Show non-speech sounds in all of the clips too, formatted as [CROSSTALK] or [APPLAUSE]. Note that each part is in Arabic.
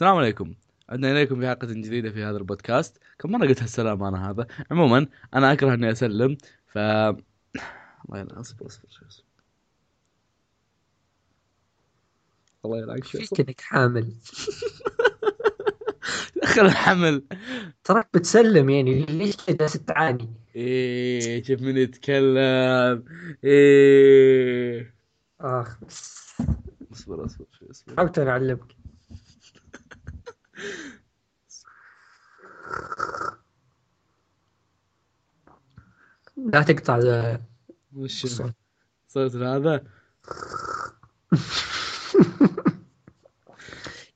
السلام عليكم. عدنا إليكم في حلقة جديدة في هذا البودكاست. كم مرة قلت هالسلام أنا هذا؟ عموما أنا أكره إني أسلم ف الله يلا أصبر أصبر أصبر. الله يلعنك فيك إنك حامل. [LAUGHS] دخل الحمل. تراك بتسلم يعني ليش كذا تعاني إيه شوف من يتكلم؟ إيه. آخ بس. أصبر أصبر شوي أصبر. حاولت اعلمك لا تقطع وش الصوت صوت؟ هذا؟ [LAUGHS]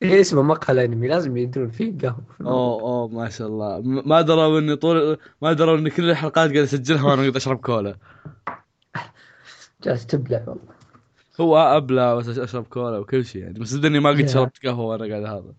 إيه اسمه مقهى انمي لازم يدرون فيه قهوة. أوه أوه ما شاء الله. ما دروا إني طول ما دروا إني كل الحلقات قاعد أسجلها وأنا قاعد أشرب كولا. جالس تبلع والله. هو أبلع بس أشرب كولا وكل شيء يعني. بس إني ما قد. شربت قهوة وأنا قاعد هذا.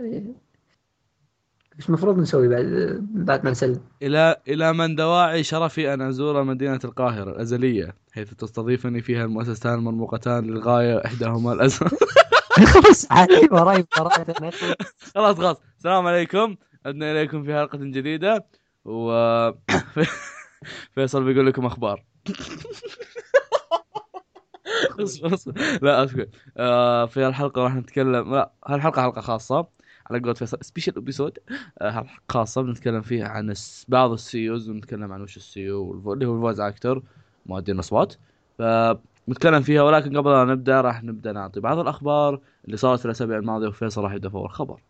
إيش المفروض نسوي بعد بعد ما نسلم؟ إلى إلى من دواعي شرفي أن أزور مدينة القاهرة الأزلية حيث تستضيفني فيها المؤسستان المرموقتان للغاية إحداهما الأزهر. [LAUGHS] خلاص علي وراي وراي أخلص. خلاص خلاص. السلام عليكم. عدنا إليكم في حلقة جديدة. و [LAUGHS] فيصل بيقول لكم أخبار. [LAUGHS] لا اصبر آه في الحلقة راح نتكلم لا هالحلقة حلقة خاصة. على قولة فيصل. Special episode حلقة خاصة بنتكلم فيها عن بعض ال seiyuus ونتكلم عن وش ال seiyuu اللي هو ال voice actor مؤدي الاصوات فنتكلم فيها ولكن قبل لا نبدأ راح نبدأ نعطي بعض الأخبار اللي صارت في الأسابيع الماضية وفيصل راح يبدا أول خبر.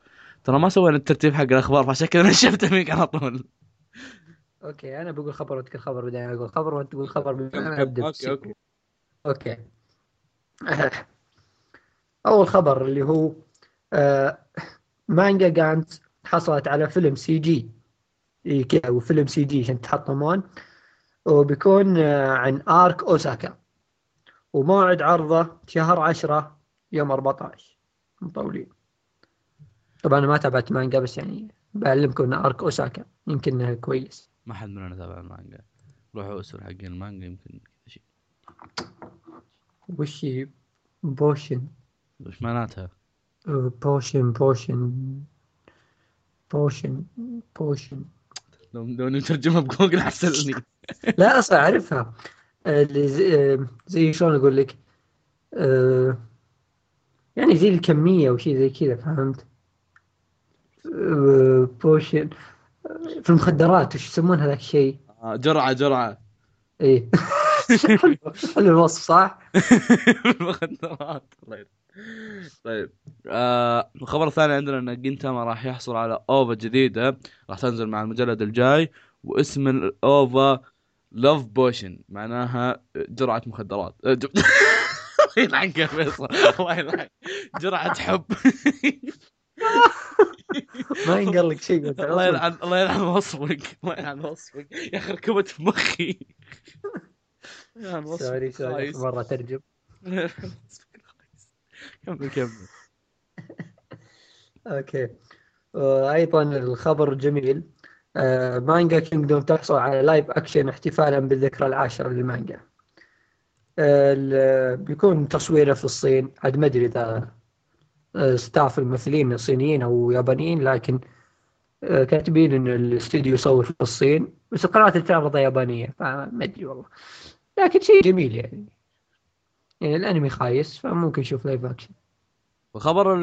ترى ما سوينا الترتيب حق الأخبار فعشان كذا [LAUGHS] نشفت فيك على طول. Okay أنا بقول خبر وأنت تقول خبر بعدين. أنا أقول خبر وأنت تقول خبر أنا أبدأ okay. Okay. Okay. أول خبر اللي هو آه مانجا Gantz حصلت على فيلم سي جي. وفيلم سي جي عشان تحطمون وبيكون آه عن arc أوساكا. وموعد عرضه شهر عشرة يوم 14 مطولين. طبعا أنا ما تابعت مانجا بس يعني بعلمكم إن آرك أوساكا يمكن كويس. ما حد مننا تابع المانجا. روحوا اسروا حقين المانجا يمكن شيء. وش؟ بوشن. وش معناتها؟ بوشن بوشن بوشن بوشن لو لو نترجمها بجوجل أحسن لي [LAUGHS] لا أصلا أعرفها. آه، اللي زي, آه، زي شلون أقول لك؟ آه، يعني زي الكمية أو شيء زي كذا فهمت؟ بوشن في المخدرات وش يسمون هذاك الشيء؟ جرعة جرعة. إيه. [LAUGHS] حلو الوصف صح؟ [LAUGHS] المخدرات. الله. طيب آه الخبر الثاني عندنا إن جنتاما راح يحصل على أوفا جديدة راح تنزل مع المجلد الجاي واسم ال OVA love potion معناها جرعة مخدرات. الله [LAUGHS] يلعنك يا فيصل الله يلعنك جرعة حب. [LAUGHS] ما ينقل لك شيء الله يلعن الله يلعن وصفك الله يلعن وصفك. يا أخي ركبت في مخي. [LAUGHS] Sorry Sorry. مرة ترجم. كمل كمل. [LAUGHS] Okay. وأيضا الخبر جميل. آه، مانجا Kingdom تحصل على live action احتفالا بالذكرى العاشرة للمانجا. آه، بيكون تصويره في الصين. عاد ما أدري إذا آه، staff الممثلين صينيين أو يابانيين لكن آه، كاتبين إن الاستوديو يصور في الصين. بس القناة تعرض يابانية فما أدري والله. لكن شيء جميل يعني. يعني الأنمي خايس فممكن نشوف live action الخبر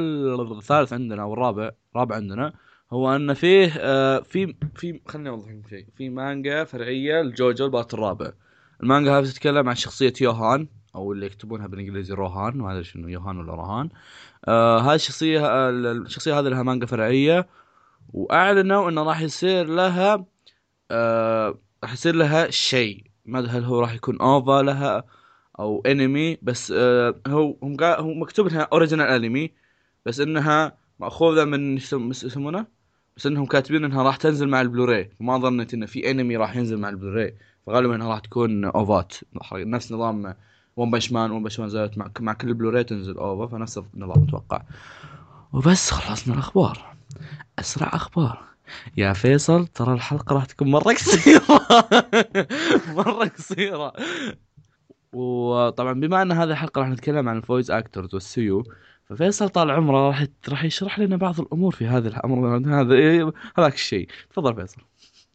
الثالث عندنا أو الرابع رابع عندنا هو أن فيه آه في في خليني أوضح لكم شيء. في مانجا فرعية لجوجو ال part الرابع. المانجا هذه تتكلم عن شخصية يوهان أو اللي يكتبونها بالإنجليزي روهان ما أدري شنو يوهان ولا روهان. آه الشخصية الشخصية هذه لها مانجا فرعية وأعلنوا إنه راح يصير لها آه راح يصير لها شيء. ما أدري هل هو راح يكون OVA لها أو انمي بس آه هو هم هو مكتوب لها original انمي بس إنها مأخوذة من يسم- يس- يسمونه؟ بس إنهم كاتبين إنها راح تنزل مع البلوراي فما ظنيت انه في انمي راح ينزل مع البلوراي فغالبا إنها راح تكون OVA ات نفس نظام One Punch Man One Punch Man زالت مع, مع كل البلوراي تنزل OVA فنفس النظام أتوقع. وبس خلصنا الأخبار. أسرع أخبار. يا فيصل ترى الحلقة راح تكون مرة قصيرة. [LAUGHS] مرة قصيرة. وطبعا بما أن هذه الحلقة راح نتكلم عن ال voice actors وال seiyuu ففيصل طال عمره راح راح يشرح لنا بعض الأمور في هذا الأمر هذا هذاك الشيء. تفضل فيصل.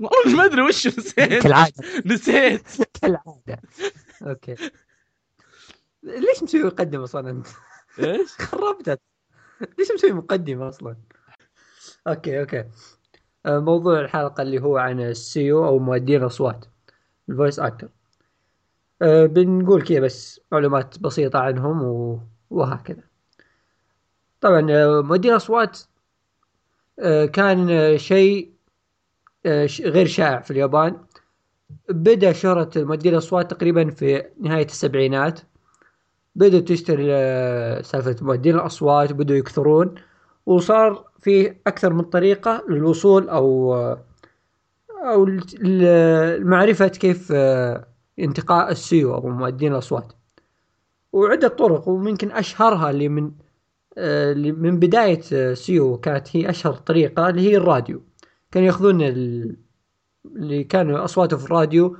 والله ما أدري وش نسيت. كالعادة. نسيت. كالعادة. okay. ليش مسوي مقدمة أصلا؟ انت؟ إيش؟ خربتها. ليش مسوي مقدمة أصلا؟ okay okay. آه، موضوع الحلقة اللي هو عن ال seiyuu أو مؤدين الاصوات ال voice actor أه بنقول كذا بس معلومات بسيطة عنهم و... وهكذا. طبعا آه، مؤدين الاصوات أه كان آه، شيء غير شائع في اليابان. بدأ شهرة مؤدين الاصوات تقريبا في نهاية السبعينات. بدأت تشتهر آه، سالفة مؤدين الأصوات وبدأوا يكثرون. وصار في أكثر من طريقة للوصول أو آه، أو ل- ل- معرفة كيف آه، انتقاء ال seiyuu أو مؤدين الأصوات. وعدة طرق وممكن أشهرها اللي من آه، اللي من بداية seiyuu كانت هي أشهر طريقة اللي هي الراديو. كانوا يأخذون ال- اللي كانوا أصواته في الراديو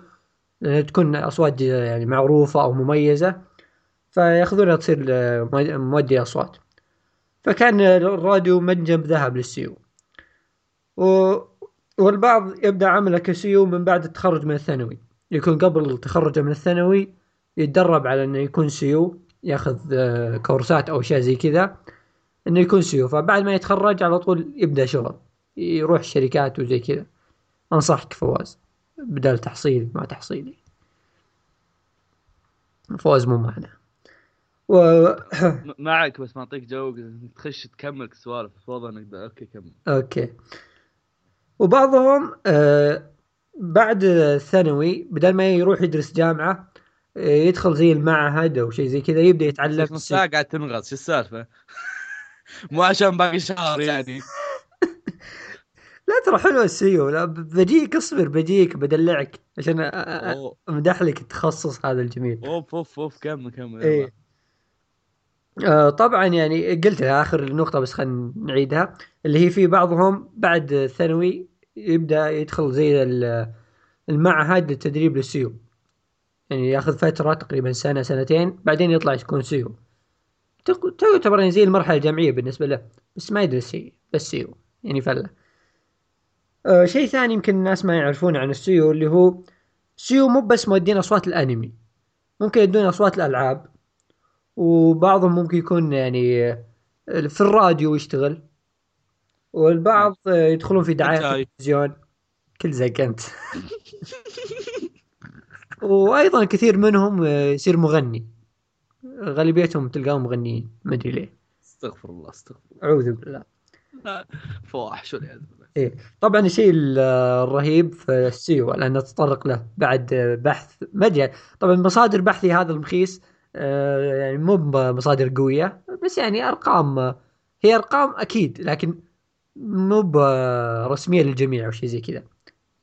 لأنها تكون أصوات يعني معروفة أو مميزة فيأخذونها تصير مؤدي أصوات. فكان الراديو منجم ذهب لل seiyuu و... والبعض يبدأ عمله ك seiyuu من بعد التخرج من الثانوي. يكون قبل تخرجه من الثانوي يتدرب على إنه يكون seiyuu ياخذ آه، course ات أو اشياء زي كذا إنه يكون seiyuu. فبعد ما يتخرج على طول يبدأ شغل يروح الشركات وزي كذا. أنصحك فواز بدل تحصيل ما تحصيلي. فواز مو معنا. و... [COUGHS] معك بس ما أعطيك جو تخش تكمل سوالف تفضل انك أوكي كمل. أوكي. وبعضهم آه بعد الثانوي بدل ما يروح يدرس جامعة آه يدخل زي المعهد أو شيء زي كذا يبدأ يتعلم نص ساعة قاعد تنغص شو السالفة؟ [LAUGHS] مو عشان باقي شهر يعني [LAUGHS] لا ترى حلو السيو لا بجيك اصبر بجيك بدلعك عشان. امدح لك التخصص هذا الجميل أوف أوف أوف كمل كمل يلا. آه طبعا يعني قلتها آخر النقطة بس خلينا نعيدها اللي هي في بعضهم بعد الثانوي يبدأ يدخل زي ال- المعهد للتدريب لل seiyuu يعني ياخذ فترة تقريبا سنة سنتين بعدين يطلع يكون seiyuu تعتبر يعني زي المرحلة الجامعية بالنسبة له بس ما يدرس شيء بس seiyuu يعني فلة. آه شيء ثاني يمكن الناس ما يعرفونه عن ال seiyuu اللي هو seiyuu مو بس مؤدين أصوات الأنمي. ممكن يؤدون أصوات الألعاب وبعضهم ممكن يكون يعني آه، في الراديو يشتغل. والبعض آه، يدخلون في دعاية جاي. التلفزيون. كل زي كنت. [LAUGHS] وأيضا كثير منهم يصير مغني. غالبيتهم تلقاهم مغنيين ما أدري ليه. استغفر الله استغفر أعوذ بالله. الله فواحش والعياذ بالله. إيه. طبعا الشيء ال- الرهيب في السيو لأن نتطرق له بعد بحث ما أدري. طبعا مصادر بحثي هذا المخيس. آه، يعني مو بمصادر قوية بس يعني أرقام هي أرقام أكيد لكن مو برسميه للجميع أو شيء زي كذا.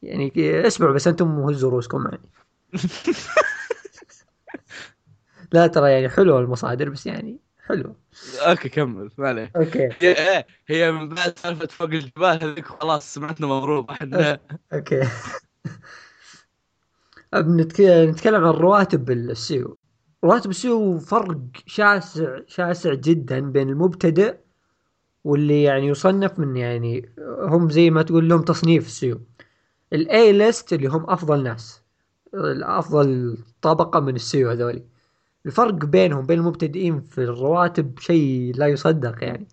يعني اسمعوا بس أنتم هزوا رؤوسكم معي. [LAUGHS] لا ترى يعني حلوة المصادر بس يعني حلوة okay كمل. ما عليه okay. هي من بعد سالفة فوق الجبال هذيك خلاص سمعتنا مضروبه إحنا okay. نتكلم عن رواتب ال seiyuu. رواتب ال seiyuu فرق شاسع شاسع جدا بين المبتدئ واللي يعني يصنف من يعني هم زي ما تقول لهم تصنيف ال seiyuu ال A-list اللي هم أفضل ناس الأفضل طبقة من ال seiyuu هذولي. الفرق بينهم بين المبتدئين في الرواتب شيء لا يصدق يعني.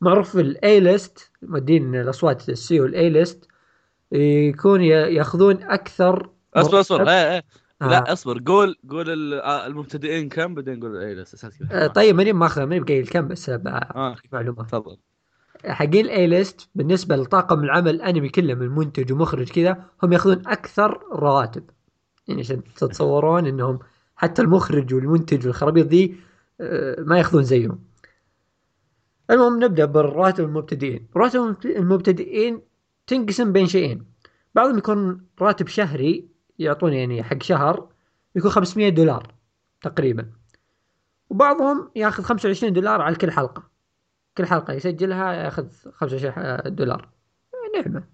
معروف ال A-list مؤدين الأصوات ال seiyuu ال A-list يكون ياخذون أكثر اصبر اصبر. إيه إيه آه. لا اصبر. قول قول ال- آه، المبتدئين كم بعدين قول أساس آه، كذا طيب ماني ماخذ ماني بقايل كم بس آه. معلومات تفضل. حقين ال A-list بالنسبة لطاقم العمل الانمي كله من منتج ومخرج كذا هم ياخذون أكثر رواتب. يعني عشان تتصورون إنهم حتى المخرج والمنتج والخرابيط ذي آه، ما ياخذون زيهم. المهم نبدأ بالرواتب المبتدئين. رواتب المبتدئين تنقسم بين شيئين. بعضهم يكون راتب شهري يعطون يعني حق شهر يكون 500 دولار تقريبا. وبعضهم ياخذ 25 دولار على كل حلقة. كل حلقة يسجلها ياخذ 25 دولار. نعمة.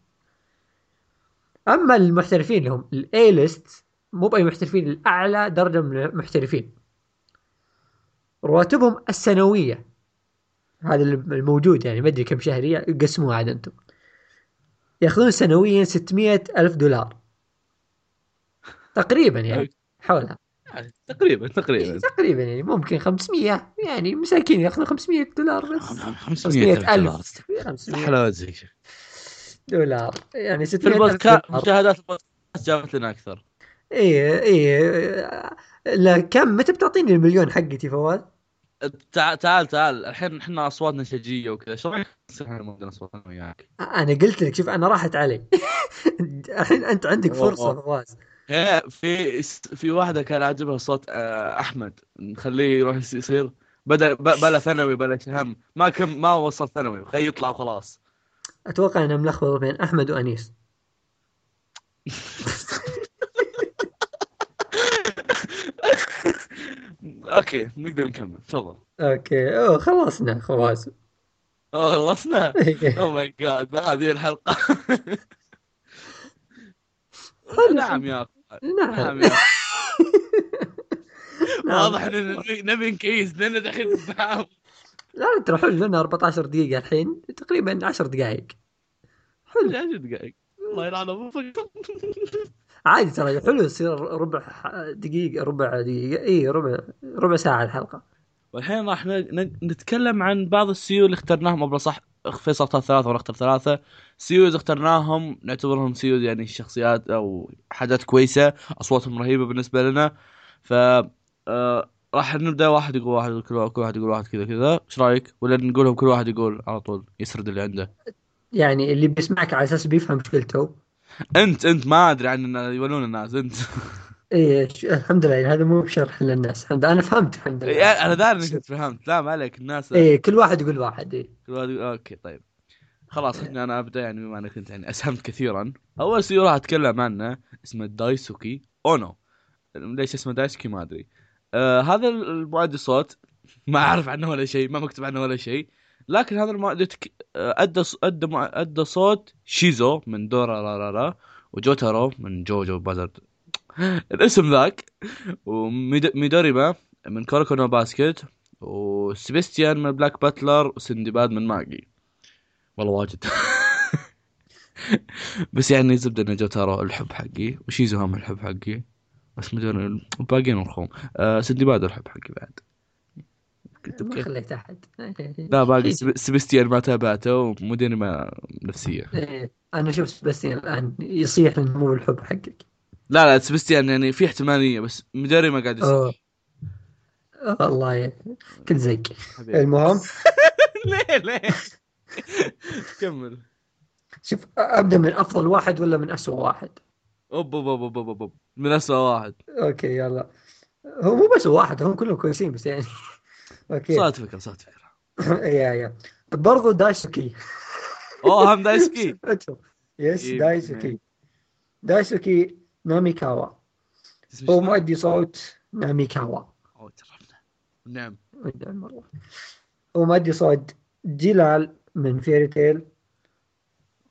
أما المحترفين اللي هم الاي ليست مو بأي محترفين الأعلى درجة من المحترفين. رواتبهم السنوية. هذا الموجود يعني ما أدري كم شهري قسموها عاد أنتم. يأخذون سنويا 600 ألف دولار. تقريبا يعني حولها. يعني تقريبا تقريبا. تقريبا يعني ممكن 500 يعني مساكين ياخذون 500 دولار بس. 500 ألف 500 حلاوة زي دولار. يعني في 600 ألف البودكاست دولار. مشاهدات البودكاست جابت لنا أكثر. إيه لا كم؟ متى بتعطيني المليون حقتي فواز؟ تعال تعال تعال. الحين إحنا أصواتنا شجية وكذا. إيش رأيك؟ إحنا ما عندنا أصوات أنا وياك. أنا قلت لك شوف أنا راحت علي. [LAUGHS] الحين أنت عندك فرصة. فواز. إيه، في في واحدة كان عاجبها صوت آه، أحمد. نخليه يروح يص- يصير. بدأ بلا ثانوي بلا شهم. ما كم ما وصل ثانوي. خليه يطلع وخلاص. أتوقع أنا ملخبط بين أحمد وأنيس. okay نقدر نكمل. تفضل. okay. أوه خلصنا أوه، خلصنا؟ oh my God هذه الحلقة. نعم يا أخي. نعم. [LAUGHS] نعم. واضح ان نبي نكيس لأن دحين لا لا ترى حلو لنا 14 دقيقة الحين تقريبا 10 دقائق. حلو. 10 دقائق. الله يلعن أبوك عادي ترى حلو يصير ربع دقيقة ربع دقيقة. إي ربع ربع ساعة الحلقة. والحين راح ن- ن- نتكلم عن بعض السيو اللي اخترناهم قبل صح فيصل اختار ثلاثة وأنا اختار ثلاثة. سيوز اخترناهم نعتبرهم سيوز يعني شخصيات أو حاجات كويسة أصواتهم رهيبة بالنسبة لنا. ف آه، راح نبدأ واحد يقول واحد كل واحد, يقول واحد كذا كذا. إيش رأيك؟ ولا نقولهم كل واحد يقول على طول يسرد اللي عنده. يعني اللي بيسمعك على أساس بيفهم قلتوا. أنت أنت ما أدري عن يولون الناس أنت. [LAUGHS] إيه الحمد لله يعني هذا مو بشرح للناس. الحمد أنا فهمت الحمد لله. يعني أنا داري إنك فهمت. لا ما عليك الناس إيه كل واحد يقول واحد إيه. كل واحد يقول- أوكي طيب. خلاص خليني أنا أبدأ يعني بما إنك أنت يعني أسهمت كثيرا. أول سيو راح أتكلم عنه اسمه دايسوكي أونو. ليش اسمه دايسوكي؟ ما أدري. آه هذا المؤدي صوت. [LAUGHS] ما أعرف عنه ولا شيء ما مكتوب عنه ولا شيء. لكن هذا المؤدي تك... آه، أدى أدى أدى صوت شيزو من دورا را را را وجوتارو من JoJo Bizarre [LAUGHS] الاسم ذاك وميدوريما من كوركو نو باسكت وسبيستيان من Black Butler وسندباد من ماجي والله واجد [LAUGHS] بس يعني زبدة ان جوتارو الحب حقي وشيزو هم الحب حقي بس مدري الباقيين رخوم آه سندباد الحب حقي بعد ما. خليت احد [LAUGHS] لا باقي شيء. سب- سبيستيان ما تابعته ومديري ما نفسية إيه. أنا شوف سباستيان الآن يصيح لأنه مو بالحب حقك لا لا سبيستيان يعني في احتمالية بس مدري ما قاعد. يصير. والله زق حبيبي. المهم. [LAUGHS] ليه ليه؟ كمل. شوف أبدأ من أفضل واحد ولا من اسوء واحد؟ أوب أوب أوب أوب أوب. من اسوء واحد. okay يلا. هو مو بس واحد هم كلهم كويسين بس يعني. [LAUGHS] okay. صارت فكرة صارت فكرة. [LAUGHS] yeah yeah. برضو دايسوكي. أوه هم دايسكي yes إيه. دايسوكي. دايسوكي ناميكاوا. هو؟ مؤدي صوت ناميكاوا. ترفنا. نعم. هو مؤدي صوت جلال من فيري تيل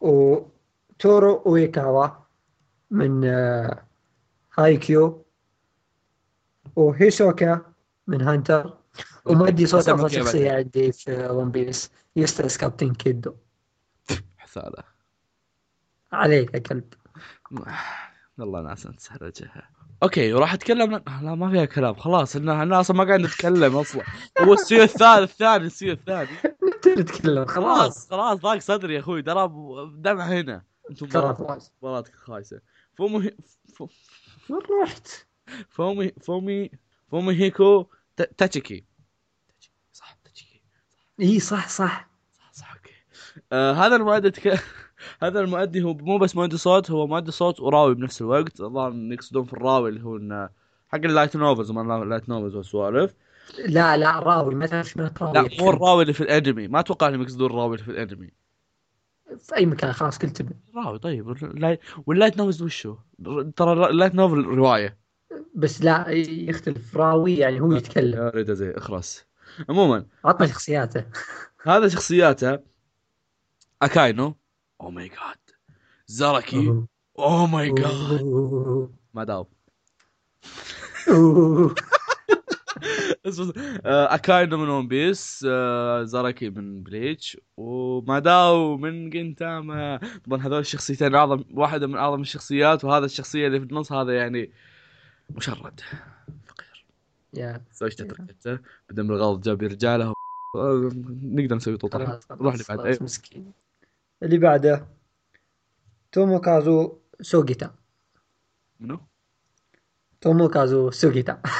وتورو اويكاوا من آه، هاي كيو وهيسوكا من هانتر. ومؤدي صوت كيف شخصية؟ عندي في ون بيس يسترس كابتن كيدو حثاله عليك يا كلب. والله ناس تسهرجها أوكي وراح أتكلم لا ما فيها كلام خلاص إحنا إحنا أصلا ما قاعد نتكلم أصلا. هو السيو الثالث الثاني السيو الثاني. نتكلم؟ خلاص. خلاص خلاص ضاق صدري يا أخوي ترى دمع هنا. أنتم مباراتك خايسة. فومي وين رحت؟ فومي فومي فومي هيكو تاتشيكي. صح تاتشيكي. اي صح صح. صح صح okay. آه هذا المؤدي تك... هذا المؤدي هو مو بس مؤدي صوت هو مؤدي صوت وراوي بنفس الوقت. الظاهر يقصدون في الراوي اللي هو إنه حق ال light novels ما ال light novels والسوالف. لا لا راوي ما تعرف شنو راوي لا مو الراوي اللي في الأنمي. ما أتوقع إنهم يقصدون الراوي اللي في الأنمي. في أي مكان خلاص كل تبن راوي طيب. ال light وال light novels وشو؟ ترى ال light novel رواية. بس لا يختلف. راوي يعني هو يتكلم. يا ريت زي اخرس عموما عطنا شخصياته. هذا شخصياته أكاينو. أو ماي جاد زاراكي أو ماي جاد. ما داوم. أوه. بس بس آه، اكايدو من ون بيس زاراكي من بليتش وماداو من جنتاما طبعا هذول الشخصيتين اعظم واحدة من أعظم الشخصيات وهذا الشخصية اللي في النص هذا يعني مشرد. فقير. يا. زوجته تركته بدم الغلط جاب رجاله آه، [LAUGHS] نقدر نسوي طوطه خلاص روح اللي بعد. مسكين. اللي بعده. توموكازو سوغيتا. منو؟ توموكازو سوغيتا؟ [LAUGHS]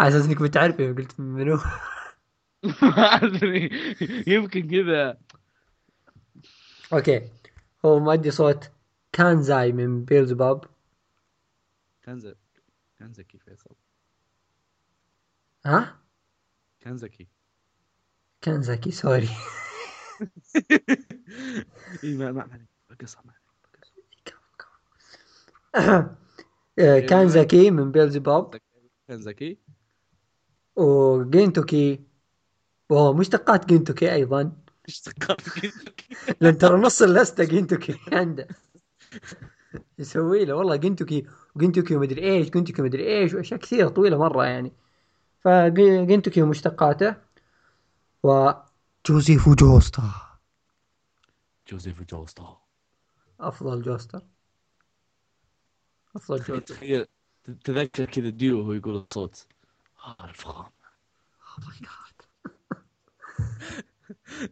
على أساس إنك بتعرفه قلت منو؟ [LAUGHS] ما أدري. يمكن كذا okay. هو مؤدي صوت كانزاكي من Beelzebub كان زي كان زكي فيصل ها كان زكي كانزاكي sorry. [LAUGHS] اي ما ما عليك بقصها ما عليك [COUGHS] آه، كانزاكي من Beelzebub كانزاكي وجينتوكي وهو مشتقات جينتوكي أيضا. [LAUGHS] اشتقاق [LAUGHS] لأن ترى نص اللسته جينتوكي عنده. يسوي له والله جينتوكي وجينتوكي ومدري إيش جينتوكي ومدري إيش وأشياء كثيرة طويلة مرة يعني. فجينتوكي ومشتقاته وجوزيف جوستار جوزيف جوستار أفضل جوستار. أفضل جوستار. تخيل تذكر كذا ديو وهو يقول الصوت. هذا الفخام.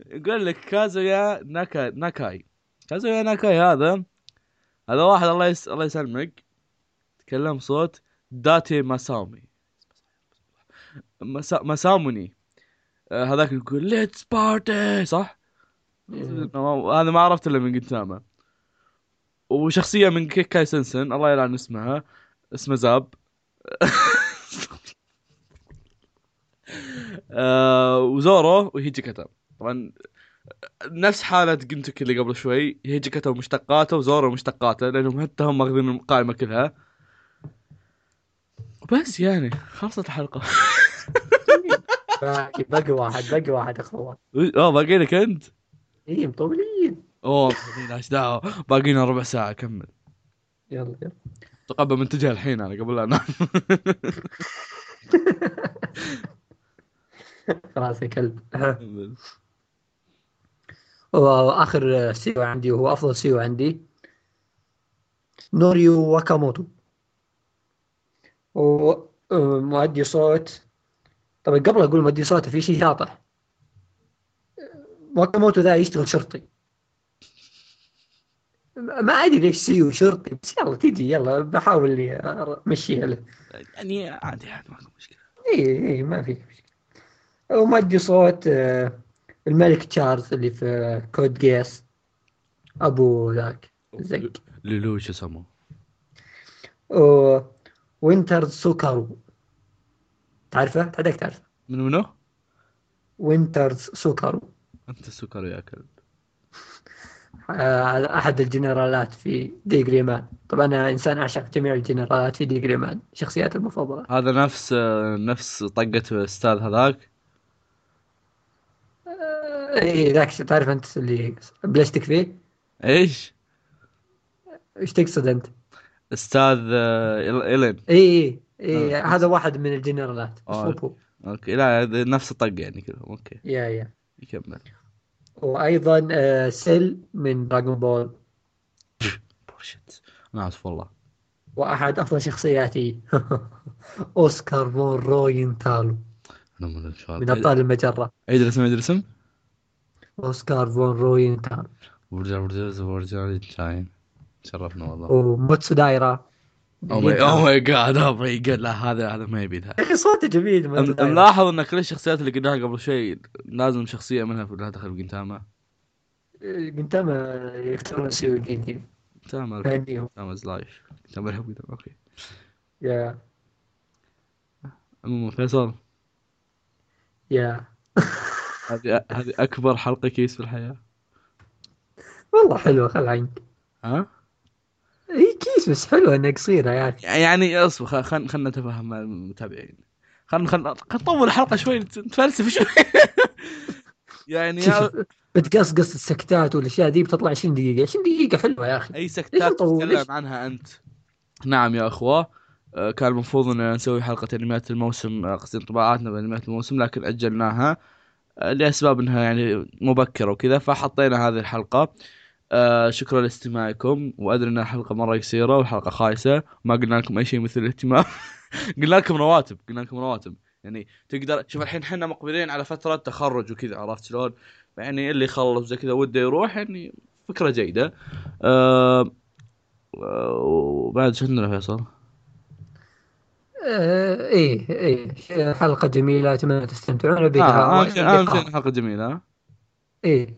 [LAUGHS] يقول لك كازويا ناكا ناكاي. كازويا ناكاي هذا. هذا واحد الله يس... الله يسلمك. تكلم صوت داتي ماسامي مسا... مساموني آه، هذاك يقول let's party صح؟ [LAUGHS] هذا ما عرفت إلا من جنتاما وشخصية من كيكاي سنسن الله يلعن اسمها اسمه زاب. [LAUGHS] آه وزورو وهيجي كتا طبعا نفس حالة جنتوكي اللي قبل شوي هيجي كتا ومشتقاته وزورو ومشتقاته لأنهم حتى هم ماخذين القائمة كلها. وبس يعني خلصت الحلقة. [LAUGHS] باقي واحد باقي واحد أخوان. اوه باقي لك أنت؟ اي مطولين. أوه مطولين، إيش دعوة؟ باقي لنا ربع ساعة كمل. يلا يلا. تقبل منتجها الحين أنا قبل لا أنام. [LAUGHS] خلاص يا كلب. [LAUGHS] واخر سيو عندي وهو أفضل سيو عندي. نوريو واكاموتو. ومؤدي صوت. طبعا قبل أقول مؤدي صوت في شيء شاطح واكاموتو ذا يشتغل شرطي. ما أدري ليش سيو شرطي بس يلا تجي يلا بحاول إني أمشيها له يعني عادي عادي ماكو مشكلة. إي إي ما في مشكلة. ومؤدي صوت آه، الملك تشارلز اللي في كود جيس. أبو ذاك زق لولو شو اسمه؟ وينتر سوكارو تعرفه؟ تعرفك تعرفه من منو؟ وينترز سوكارو انت السكر يا كلب آه، أحد الجنرالات في ديجريمان طبعا أنا إنسان أعشق جميع الجنرالات في ديجريمان شخصياتي المفضلة هذا نفس نفس طقة الأستاذ هذاك آه، اي ذاك تعرف أنت اللي بلشتك فيه إيش؟ إيش تقصد أنت؟ أستاذ آه، إل- إيلين. إي إي إي آه. هذا واحد من الجنرالات. آه. okay. لا نفس الطقة يعني كذا. okay. yeah yeah. يكمل. وأيضا آه، سيل من دراغون بول bullshit أنا اسف والله. وأحد أفضل شخصياتي. [LAUGHS] أوسكار فون روينتالو من أبطال المجرة. عيد الاسم عيد الاسم أوسكار فون روينتالو ورجع ورجع ورجع جايين شرفنا والله. وموتسو دايرا oh my god oh my god لا هذا هذا ما يبي ذا يا أخي صوته جميل. ملاحظ إن كل الشخصيات اللي قلناها قبل شوي لازم شخصية منها لها دخل بجنتاما جنتاما يختارون سيو جينتي جنتاما فهمنيهم جنتاما is life جنتاما يحب جنتاما okay. yeah. عموما فيصل. yeah. هذه هذه أكبر حلقة كيس في الحياة. والله حلوة خل عنك. ها؟ هي كيس بس حلوة إنها قصيرة يعني. يعني اصبر خل- خل خلنا نتفاهم مع المتابعين. خلنا خلنا خل نطول الحلقة شوي نتفلسف شوي. [LAUGHS] يعني يا بتقصقص السكتات والأشياء دي بتطلع 20 دقيقة. 20 دقيقة حلوة يا أخي. أي سكتات؟ تتكلم؟ عنها أنت؟ نعم يا أخوة. آه، كان المفروض ان نسوي حلقة انميات الموسم آه، قصدي انطباعاتنا بانميات الموسم لكن أجلناها آه، لأسباب إنها يعني مبكرة وكذا فحطينا هذه الحلقة. آه شكرا لاستماعكم وأدري انها حلقه مرة قصيرة والحلقة خايسة ما قلنا لكم أي شيء مثل الاهتمام [LAUGHS] قلنا لكم رواتب قلنا لكم رواتب يعني تقدر شوف الحين إحنا مقبلين على فترة تخرج وكذا عرفت شلون؟ يعني اللي يخلص زي كذا وده يروح يعني فكرة جيدة. آه آه، وبعد شو عندنا فيصل؟ آه إيه إيه حلقة جميلة أتمنى تستمتعون بها آه واللقاء. شيء حلقة جميلة؟ إيه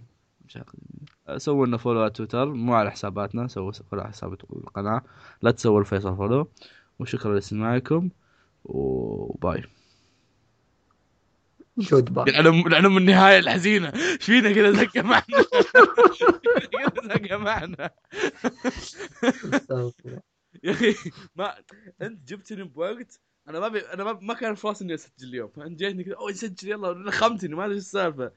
مش حلقة جميلة. سووا لنا follow على تويتر مو على حساباتنا سووا follow على حساب القناة. لا تسووا الفيصل follow وشكرا لاستماعكم و bye. goodbye. العنم النهاية الحزينة. إيش فينا كذا زقه معنا كذا زقه معنا يا أخي ما أنت جبتني بوقت أنا ما بي... أنا ما, ما كان في راسي إني أسجل اليوم. فأنت جيتني كذا أوه سجل يلا لخمتني ما أدري إيش السالفة.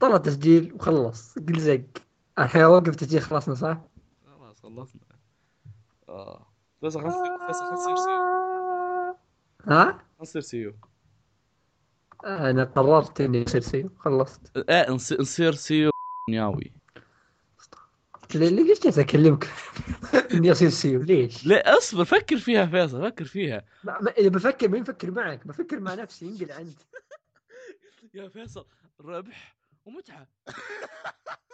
طلع تسجيل وخلص. قل زق. الحين اوقف تسجيل خلصنا صح؟ خلاص خلصنا. آه. بس خلاص بس خلاص يصير سيو ها؟ يصير سيو أنا قررت إني اصير سيو خلصت. إيه نص- نصير سيو نياوي ليش جالس أكلمك؟ [LAUGHS] إني أصير سيو ليش؟ ليه؟ أصبر فكر فيها فيصل فكر فيها. إذا بفكر مين بفكر معك. بفكر مع نفسي انقل انت [LAUGHS] يا فيصل ربح. Kumucha. [LAUGHS]